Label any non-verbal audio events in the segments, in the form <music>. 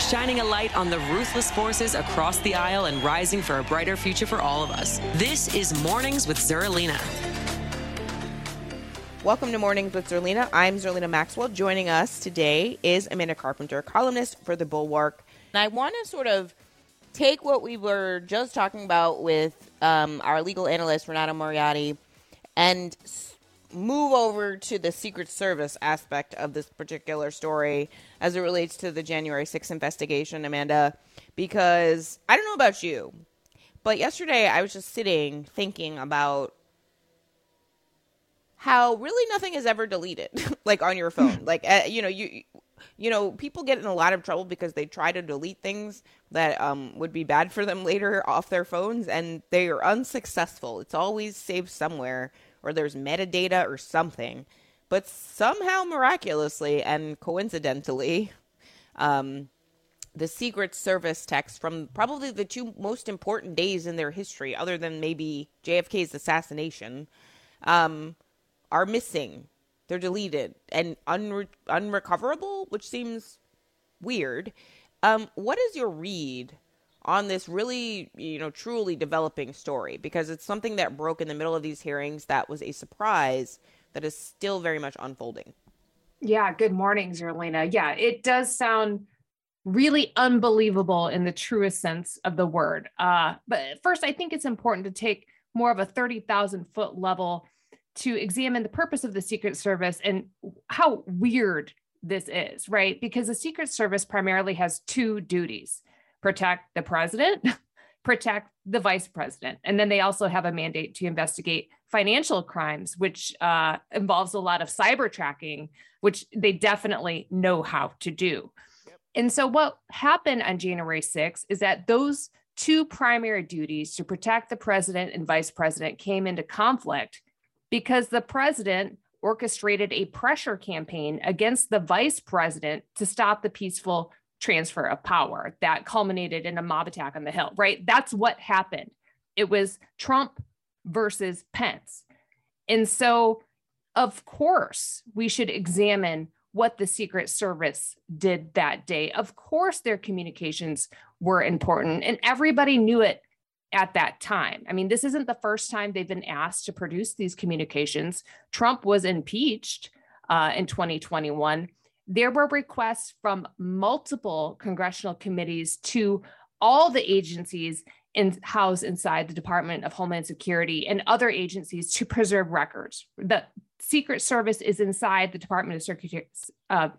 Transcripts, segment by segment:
shining a light on the ruthless forces across the aisle and rising for a brighter future for all of us. This is Mornings with Zerlina. Welcome to Mornings with Zerlina. I'm Zerlina Maxwell. Joining us today is Amanda Carpenter, columnist for The Bulwark. And I want to sort of take what we were just talking about with um, our legal analyst, Renato Mariotti, and move over to the Secret Service aspect of this particular story as it relates to the January 6th investigation, Amanda, because I don't know about you, but yesterday I was just sitting thinking about how really nothing is ever deleted <laughs> like on your phone. like uh, you know, you you know, people get in a lot of trouble because they try to delete things that um, would be bad for them <laughs> later off their phones and they are unsuccessful. It's always saved somewhere or there's metadata or something. But somehow, miraculously and coincidentally, um, the Secret Service text from probably the two most important days in their history, other than maybe JFK's assassination, um, are missing. They're deleted and unre- unrecoverable, which seems weird. Um, what is your read on this really, you know, truly developing story because it's something that broke in the middle of these hearings that was a surprise that is still very much unfolding. Yeah, good morning, Zerlina. Yeah, it does sound really unbelievable in the truest sense of the word. Uh, but first, I think it's important to take more of a 30,000 foot level to examine the purpose of the Secret Service and how weird this is, right? Because the Secret Service primarily has two duties protect the president, <laughs> protect the vice president. And then they also have a mandate to investigate financial crimes, which uh, involves a lot of cyber tracking, which they definitely know how to do. Yep. And so, what happened on January 6th is that those two primary duties to protect the president and vice president came into conflict because the president orchestrated a pressure campaign against the vice president to stop the peaceful transfer of power that culminated in a mob attack on the Hill, right? That's what happened. It was Trump versus Pence. And so, of course, we should examine what the Secret Service did that day. Of course, their communications were important, and everybody knew it at that time. I mean, this isn't the first time they've been asked to produce these communications. Trump was impeached uh, in 2021 there were requests from multiple congressional committees to all the agencies in, housed inside the Department of Homeland Security and other agencies to preserve records. The Secret Service is inside the Department of Security, uh,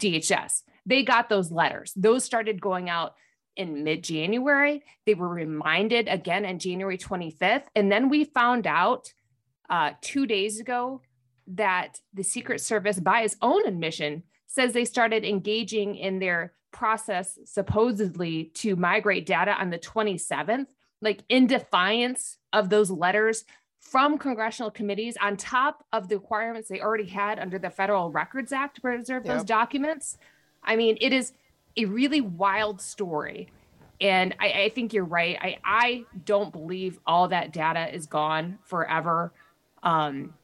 DHS. They got those letters. Those started going out in mid January. They were reminded again on January 25th. And then we found out uh, two days ago that the Secret Service, by its own admission, says they started engaging in their process supposedly to migrate data on the 27th, like in defiance of those letters from congressional committees on top of the requirements they already had under the Federal Records Act to preserve yep. those documents. I mean, it is a really wild story. And I, I think you're right. I, I don't believe all that data is gone forever. Um,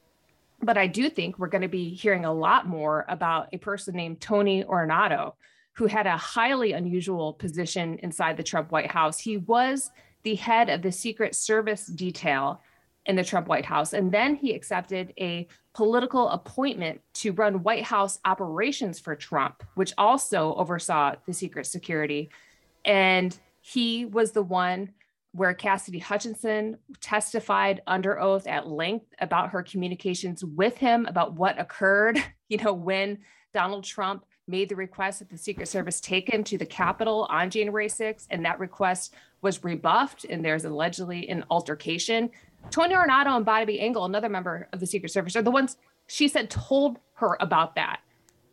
but I do think we're going to be hearing a lot more about a person named Tony Ornato, who had a highly unusual position inside the Trump White House. He was the head of the Secret Service detail in the Trump White House. And then he accepted a political appointment to run White House operations for Trump, which also oversaw the secret security. And he was the one where Cassidy Hutchinson testified under oath at length about her communications with him about what occurred, <laughs> you know, when Donald Trump made the request that the Secret Service take him to the Capitol on January 6th. And that request was rebuffed, and there's allegedly an altercation. Tony Ornato and Bobby Engel, another member of the Secret Service, are the ones she said told her about that.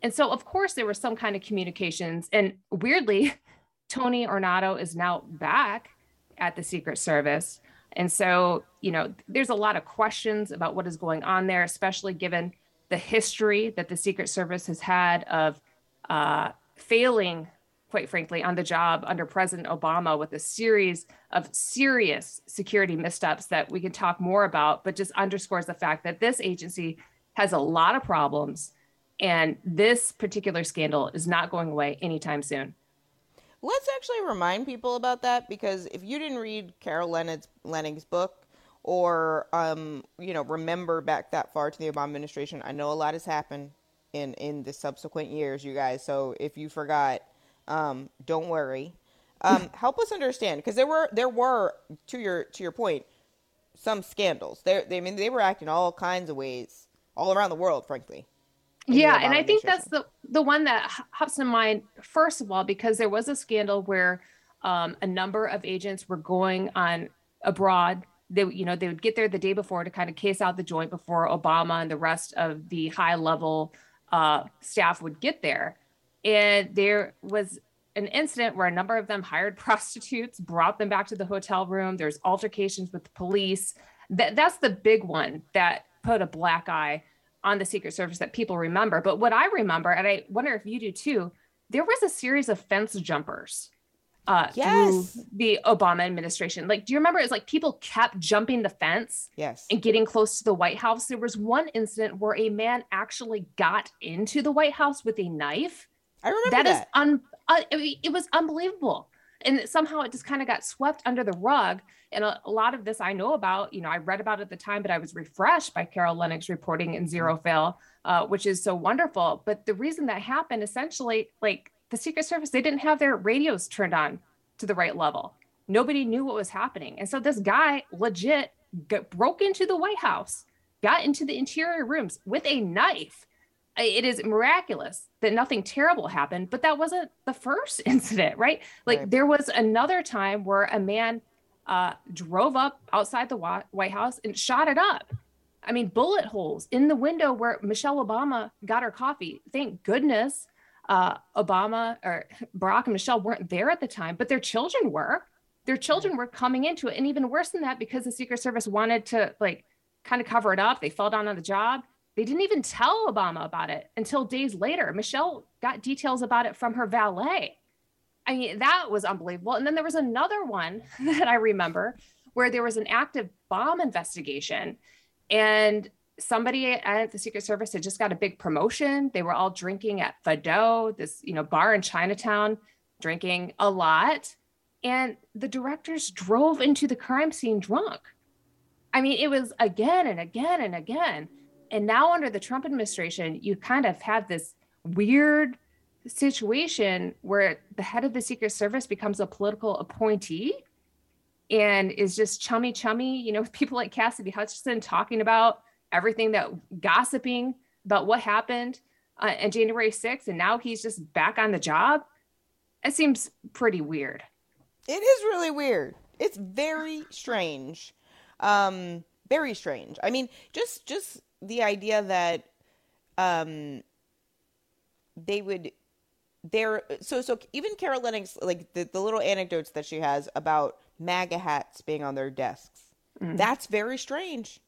And so, of course, there was some kind of communications. And weirdly, <laughs> Tony Ornato is now back at the Secret Service. And so, you know, there's a lot of questions about what is going on there, especially given the history that the Secret Service has had of uh, failing, quite frankly, on the job under President Obama with a series of serious security missteps that we can talk more about, but just underscores the fact that this agency has a lot of problems. And this particular scandal is not going away anytime soon. Let's actually remind people about that because if you didn't read Carol Leonnig's, Leonnig's book or um, you know remember back that far to the Obama administration, I know a lot has happened in in the subsequent years, you guys. So if you forgot, um, don't worry. Um, <laughs> help us understand because there were there were to your to your point some scandals. There, they I mean they were acting all kinds of ways all around the world, frankly yeah and i think that's the the one that hops in mind first of all because there was a scandal where um, a number of agents were going on abroad. They you know they would get there the day before to kind of case out the joint before obama and the rest of the high level uh, staff would get there. And there was an incident where a number of them hired <laughs> prostitutes brought them back to the hotel room. There's altercations with the police. That that's the big one that put a black eye on the Secret Service that people remember. But what I remember, and I wonder if you do too, there was a series of fence jumpers uh yes. through the Obama administration. Like, do you remember it was like people kept jumping the fence yes and getting close to the White House? There was one incident where a man actually got into the White House with a knife. I remember that. That is un uh, it was unbelievable and somehow it just kind of got swept under the rug and a, a, lot of this i know about you know i read about it at the time but i was refreshed by carol Leonnig's reporting in zero mm-hmm. fail uh, which is so wonderful but the reason that happened essentially like the secret service they didn't have their radios turned on to the right level nobody knew what was happening and so this guy legit got, broke into the white house got into the interior rooms with a knife it is miraculous that nothing terrible happened, but that wasn't the first <laughs> incident, right? Like right. there was another time where a man uh, drove up outside the White House and shot it up. I mean, bullet holes in the window where Michelle Obama got her coffee. Thank goodness uh, Obama or Barack and Michelle weren't there at the time, but their children were. Their children were coming into it. And even worse than that, because the Secret Service wanted to like kind of cover it up, they fell down on the job they didn't even tell Obama about it until days later. Michelle got details about it from her valet. I mean, that was unbelievable. And then there was another one <laughs> that I remember where there was an active bomb investigation and somebody at the Secret Service had just got a big promotion. They were all drinking at Fado, this, you know, bar in Chinatown, drinking a lot. And the directors drove into the crime scene drunk. I mean, it was again and again and again. And now under the Trump administration, you kind of have this weird situation where the head of the Secret Service becomes a political appointee and is just chummy chummy, you know, <laughs> people like Cassidy Hutchinson talking about everything that gossiping about what happened uh, on January 6th. And now he's just back on the job. It seems pretty weird. It is really weird. It's very strange. Um, very strange. I mean, just just the idea that um they would there so so even Carol Leonnig like the, the little anecdotes that she has about MAGA hats being on their desks. Mm-hmm. That's very strange.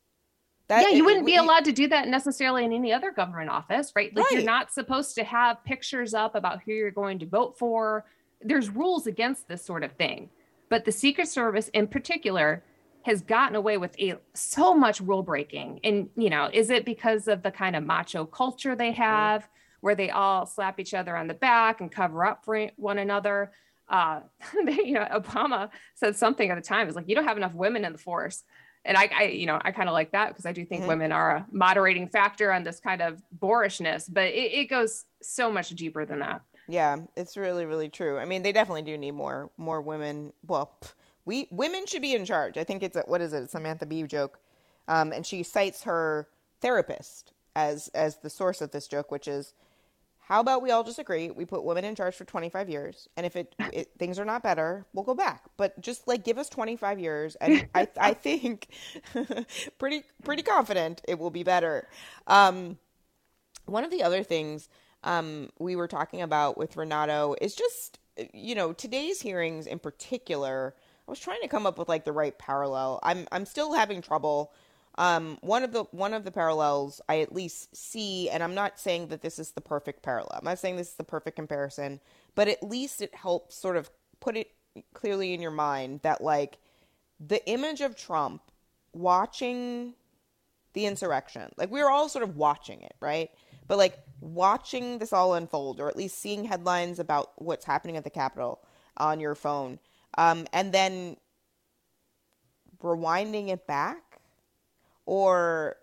That, yeah, you wouldn't be allowed to do that necessarily in any other government office, right? Like right. you're not supposed to have pictures up about who you're going to vote for. There's rules against this sort of thing. But the Secret Service in particular has gotten away with a, so much rule breaking. And, you know, is it because of the kind of macho culture they have mm. Where they all slap each other on the back and cover up for one another? Uh, <laughs> they, you know, Obama said something at the time. It's like, you don't have enough women in the force. And I, I you know, I kind of like that because I do think mm-hmm. women are a moderating factor on this kind of boorishness, but it, it goes so much deeper than that. Yeah, it's really, really true. I mean, they definitely do need more, more women. Well, we women should be in charge. I think it's a, what is it? Samantha Bee joke, um, and she cites her therapist as as the source of this joke, which is how about we all just agree we put women in charge for 25 years and if it, <laughs> it things are not better we'll go back. But just like give us 25 years and i i <laughs> think <laughs> pretty pretty confident it will be better. Um one of the other things um we were talking about with renato is just you know today's hearings in particular i was trying to come up with like the right parallel. I'm i'm still having trouble um, one of the one of the parallels I at least see, and I'm not saying that this is the perfect parallel. I'm not saying this is the perfect comparison, but at least it helps sort of put it clearly in your mind that like the image of Trump watching the insurrection, like we were all sort of watching it, right? But like watching this all unfold, or at least seeing headlines about what's happening at the Capitol on your phone, um, and then rewinding it back or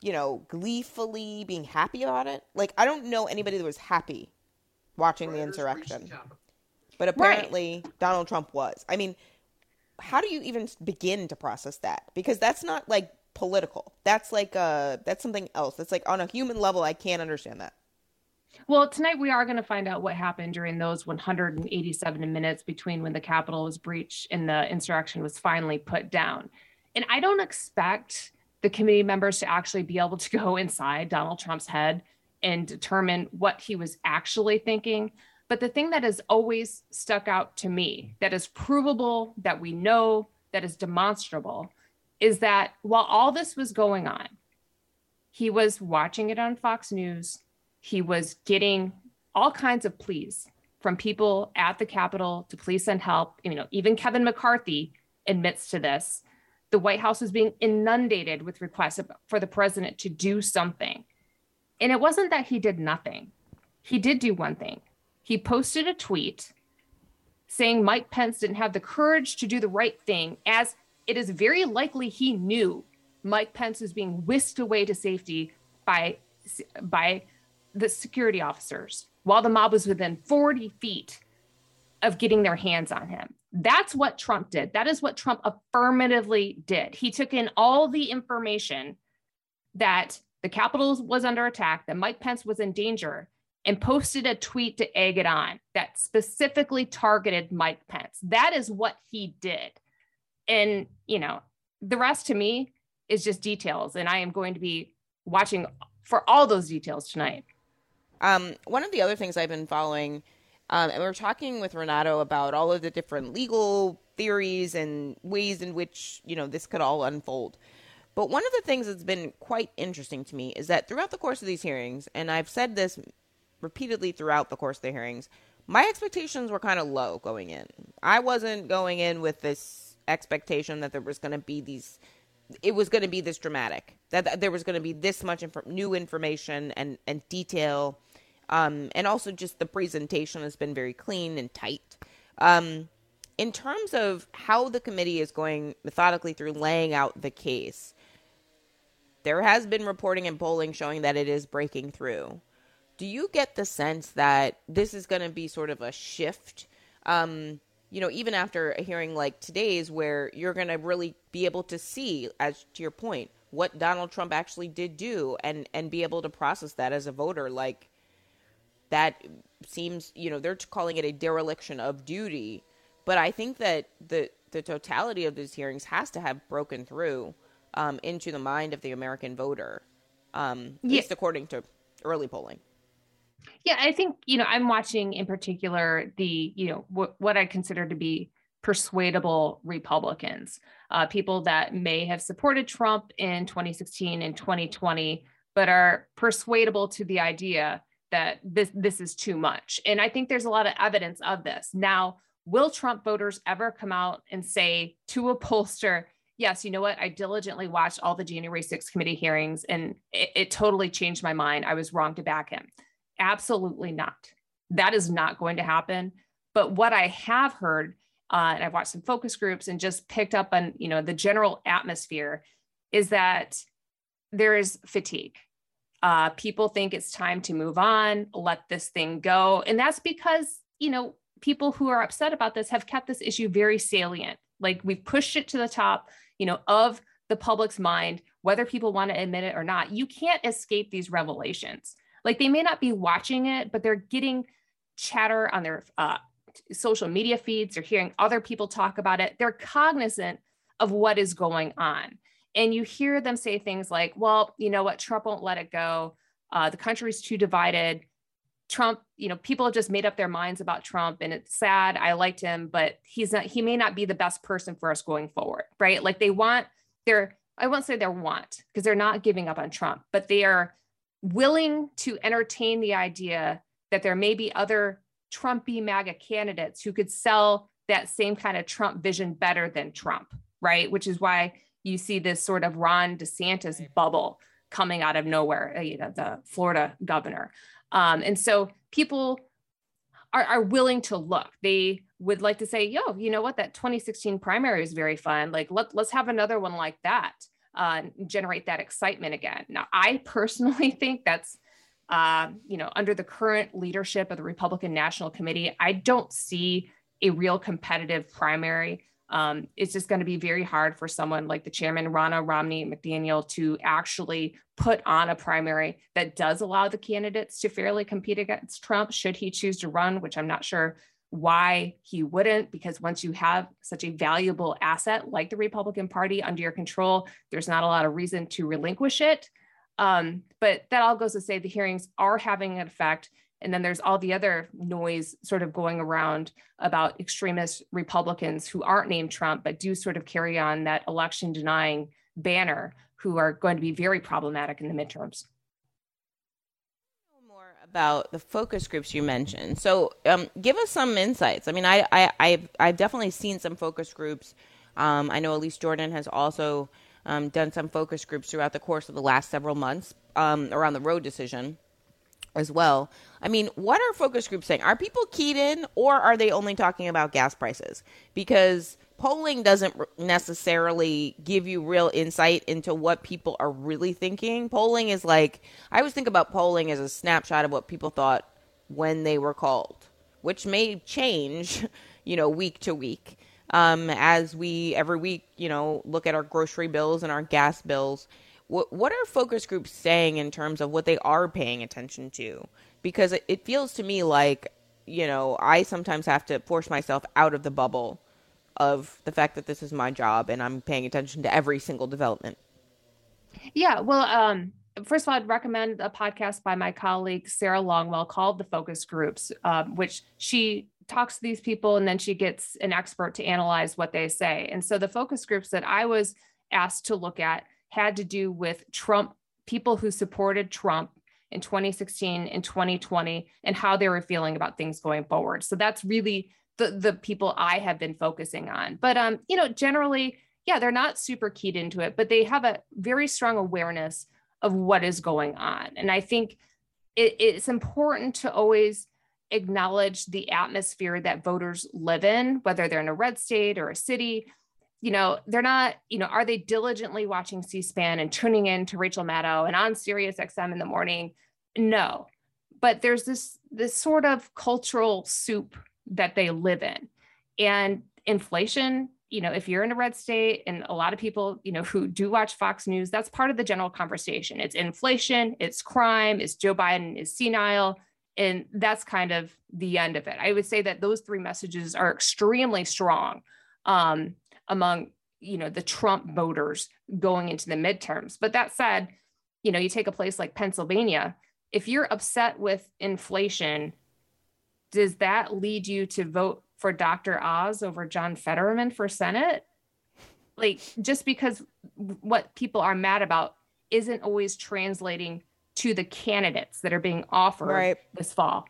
you know gleefully being happy about it. Like i don't know anybody that was happy watching the insurrection but apparently right. donald trump was. I mean how do you even begin to process that? Because that's not like political. That's like uh that's something else. That's like on a human level i can't understand that. Well, tonight we are going to find out what happened during those 187 minutes between when the Capitol was breached and the insurrection was finally put down. And I don't expect the committee members to actually be able to go <laughs> inside Donald Trump's head and determine what he was actually thinking. But the thing that has always stuck out to me, that is provable, that we know, that is demonstrable, is that while all this was going on, he was watching it on Fox News. He was getting all kinds of pleas from people at the Capitol to please send help. You know, even Kevin McCarthy admits to this the White House was being inundated with requests for the president to do something. And it wasn't that he did nothing. He did do one thing. He posted a tweet saying Mike Pence didn't have the courage to do the right thing, as it is very likely he knew Mike Pence was being whisked away to safety by, by the security officers while the mob was within 40 feet of getting their hands on him. That's what Trump did. That is what Trump affirmatively did. He took in all the information that the Capitol was under attack, that Mike Pence was in danger, and posted a tweet to egg it on that specifically targeted Mike Pence. That is what he did. And, you know, the rest to me is just details. And I am going to be watching for all those details tonight. Um, one of the other things I've been following um, and we are talking with Renato about all of the different legal theories and ways in which, you know, this could all unfold. But one of the things that's been quite interesting to me is that throughout the course of these hearings, and I've said this repeatedly throughout the course of the hearings, my expectations were kind of low going in. I wasn't going in with this expectation that there was going to be these it was going to be this dramatic that, there was going to be this much inf- new information and and detail um, and also, just the presentation has been very clean and tight. Um, in terms of how the committee is going methodically through laying out the case, there has been reporting and polling showing that it is breaking through. Do you get the sense that this is going to be sort of a shift? Um, you know, even after a hearing like today's, where you're going to really be able to see, as to your point, what Donald Trump actually did do, and and be able to process that as a voter, like that seems, you know, they're calling it a dereliction of duty. But I think that the the totality of these hearings has to have broken through um, into the mind of the American voter, um, at yeah. least according to early polling. Yeah, I think you know I'm watching in particular the you know what what I consider to be persuadable Republicans, uh, people that may have supported Trump in 2016 and 2020, but are persuadable to the idea that this this is too much. And I think there's a lot of evidence of this. Now, will Trump voters ever come out and say to a <laughs> pollster, yes, you know what? I diligently watched all the January 6th committee hearings and it, it totally changed my mind. I was wrong to back him. Absolutely not. That is not going to happen. But what I have heard, uh, and I've watched some focus groups and just picked up on, you know, the general atmosphere is that there is fatigue uh, people think it's time to move on, let this thing go. And that's because, you know, people who are upset about this have kept this issue very salient. Like we've pushed it to the top, you know, of the public's mind, whether people want to admit it or not. You can't escape these revelations. Like they may not be watching it, but they're getting chatter on their uh, social media feeds. They're hearing other people talk about it. They're cognizant of what is going on. And you hear them say things like, well, you know what, Trump won't let it go. Uh, the country's too divided. Trump, you know, people have just made up their minds about Trump and it's sad. I liked him, but he's not, he may not be the best person for us going forward, right? Like they want their, I won't say their want because they're not giving up on Trump, but they are willing to entertain the idea that there may be other Trumpy MAGA candidates who could sell that same kind of Trump vision better than Trump, right? Which is why you see this sort of Ron DeSantis bubble coming out of nowhere, uh, you know, the Florida governor. Um, and so people are, are willing to look. They would like to say, yo, you know what, that 2016 primary is very fun. Like, let, let's have another one like that, uh, generate that excitement again. Now, I <laughs> personally think that's, uh, you know, under the current leadership of the Republican National Committee, I don't see a real competitive primary um, it's just going to be very hard for someone like the chairman, Ronna Romney McDaniel, to actually put on a primary that does allow the candidates to fairly compete against Trump, should he choose to run, which I'm not sure why he wouldn't, because once you have such a valuable asset like the Republican Party under your control, there's not a lot of reason to relinquish it. Um, but that all goes to say the hearings are having an effect. And then there's all the other noise sort of going around about extremist Republicans who aren't named Trump, but do sort of carry on that election denying banner, who are going to be very problematic in the midterms. More about the focus groups you mentioned. So, um, give us some insights. I mean, I, I, I've, I've definitely seen some focus groups. Um, I know Elise Jordan has also um, done some focus groups throughout the course of the last several months um, around the Roe decision as well. I mean, what are focus groups saying? Are people keyed in or are they only talking about gas prices? Because polling doesn't necessarily give you real insight into what people are really thinking. Polling is like, I always think about polling as a snapshot of what people thought when they were called, which may change, <laughs> you know, week to week. Um, as we every week, you know, look at our grocery bills and our gas bills what what are focus groups saying in terms of what they are paying attention to? Because it, it feels to me like you know I sometimes have to force myself out of the bubble of the fact that this is my job and I'm paying attention to every single development. Yeah, well, um, first of all, I'd recommend a podcast by my colleague Sarah Longwell called "The Focus Groups," um, which she talks to these people and then she gets an expert to analyze what they say. And so the focus groups that I was asked to look at had to do with Trump, people who supported Trump in 2016 and 2020 and how they were feeling about things going forward. So that's really the the people I have been focusing on. But um, you know, generally, yeah, they're not super keyed into it, but they have a very strong awareness of what is going on. And I think it, it's important to always acknowledge the atmosphere that voters live in, whether they're in a red state or a city you know, they're not, you know, are they diligently watching C-SPAN and tuning in to Rachel Maddow and on Sirius XM in the morning? No. But there's this this sort of cultural soup that they live in. And inflation, you know, if you're in a red state and a lot of people, you know, who do watch Fox News, that's part of the general conversation. It's inflation, it's crime, it's Joe Biden is senile, and that's kind of the end of it. I would say that those three messages are extremely strong. Um, among you know the Trump voters going into the midterms. But that said, you know, you take a place like Pennsylvania, if you're upset with inflation, does that lead you to vote for Dr. Oz over John Fetterman for Senate? Like just because what people are mad about isn't always translating to the candidates that are being offered right. this fall.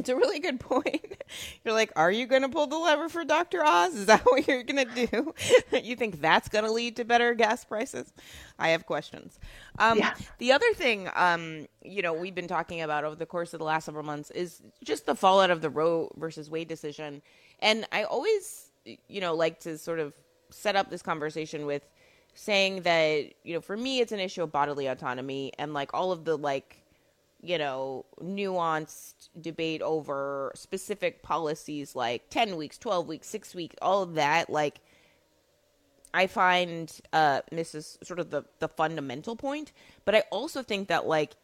It's a really good point. <laughs> You're like, are you going to pull the lever for Dr. Oz? Is that <laughs> what you're going to do? <laughs> you think that's going to lead to better gas prices? I have questions. Um, yeah. The other thing, um, you know, we've been talking about over the course of the last several months is just the fallout of the Roe versus Wade decision. And I always, you know, like to sort of set up this conversation with saying that, you know, for me, it's an issue of bodily autonomy and like all of the like you know, nuanced debate over specific policies like 10 weeks, 12 weeks, 6 weeks, all of that like I find uh is sort of the the fundamental point, but I also think that like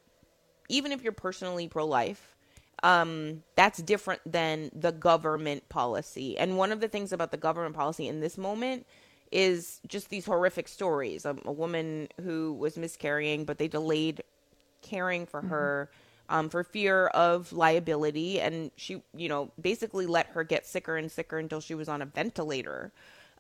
even if you're personally pro life, um, that's different than the government policy. And one of the things about the government policy in this moment is just these horrific stories. A, a woman who was miscarrying, but they delayed caring for mm-hmm. her um, for fear of liability. And she, you know, basically let her get sicker and sicker until she was on a ventilator.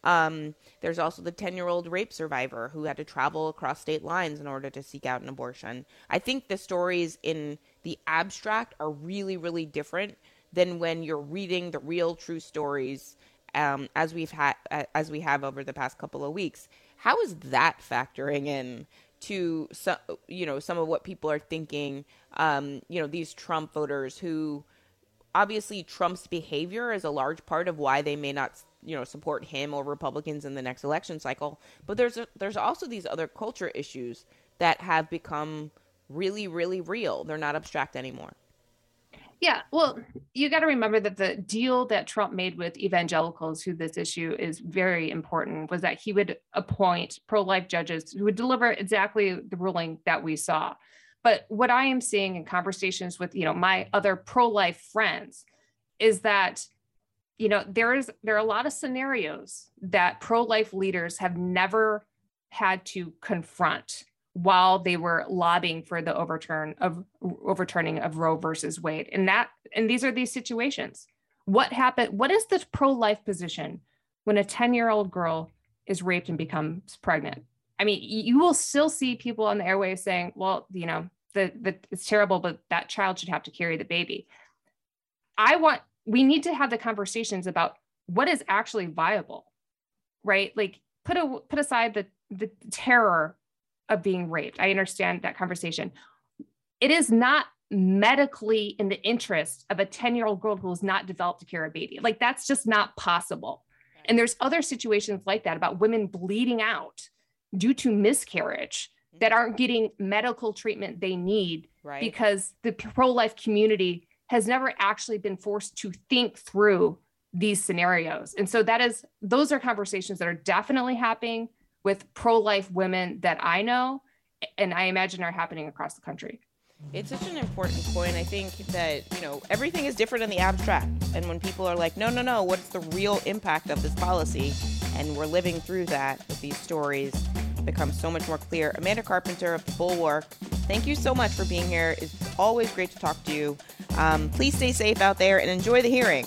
Um, there's also the 10 year old rape survivor who had to travel across state lines in order to seek out an abortion. I think the stories in the abstract are really, really different than when you're reading the real, true stories um, as we've had as we have over the past couple of weeks. How is that factoring in to some, you know, some of what people are thinking? Um, you know, these Trump voters who obviously Trump's behavior is a large part of why they may not you know support him or Republicans in the next election cycle. But there's a, there's also these other culture issues that have become really really real. They're not abstract anymore. Yeah, well, you got to remember that the deal that Trump made with evangelicals, who this issue is very important, was that he would appoint pro life judges who would deliver exactly the ruling that we saw. But what I am seeing in conversations with, you know, my other pro life friends is that you know there is there are a lot of scenarios that pro-life leaders have never had to confront while they were lobbying for the overturn of overturning of Roe versus Wade. And that and these are these situations. What happened? What is the pro-life position when a 10-year-old girl is raped and becomes pregnant? I mean, you will still see people on the airwaves saying, well, you know, the, the it's terrible, but that child should have to carry the baby. I want we need to have the conversations about what is actually viable right like put a put aside the the terror of being raped. I understand that conversation. It is not medically in the interest of a 10 year old girl who has not developed to carry a baby. Like that's just not possible. And there's other situations like that about women bleeding out due to miscarriage mm-hmm. that aren't getting medical treatment they need right. because the pro-life community has never actually been forced to think through these scenarios. And so that is those are conversations that are definitely happening with pro-life women that I know and I imagine are happening across the country. It's such an important point. I think that, you know, everything is different in the abstract. And when people are like, no, no, no, what's the real impact of this policy? And we're living through that with these stories, becomes so much more clear. Amanda Carpenter of The Bulwark, thank you so much for being here. It's always great to talk to you. Um, please stay safe out there and enjoy the hearing.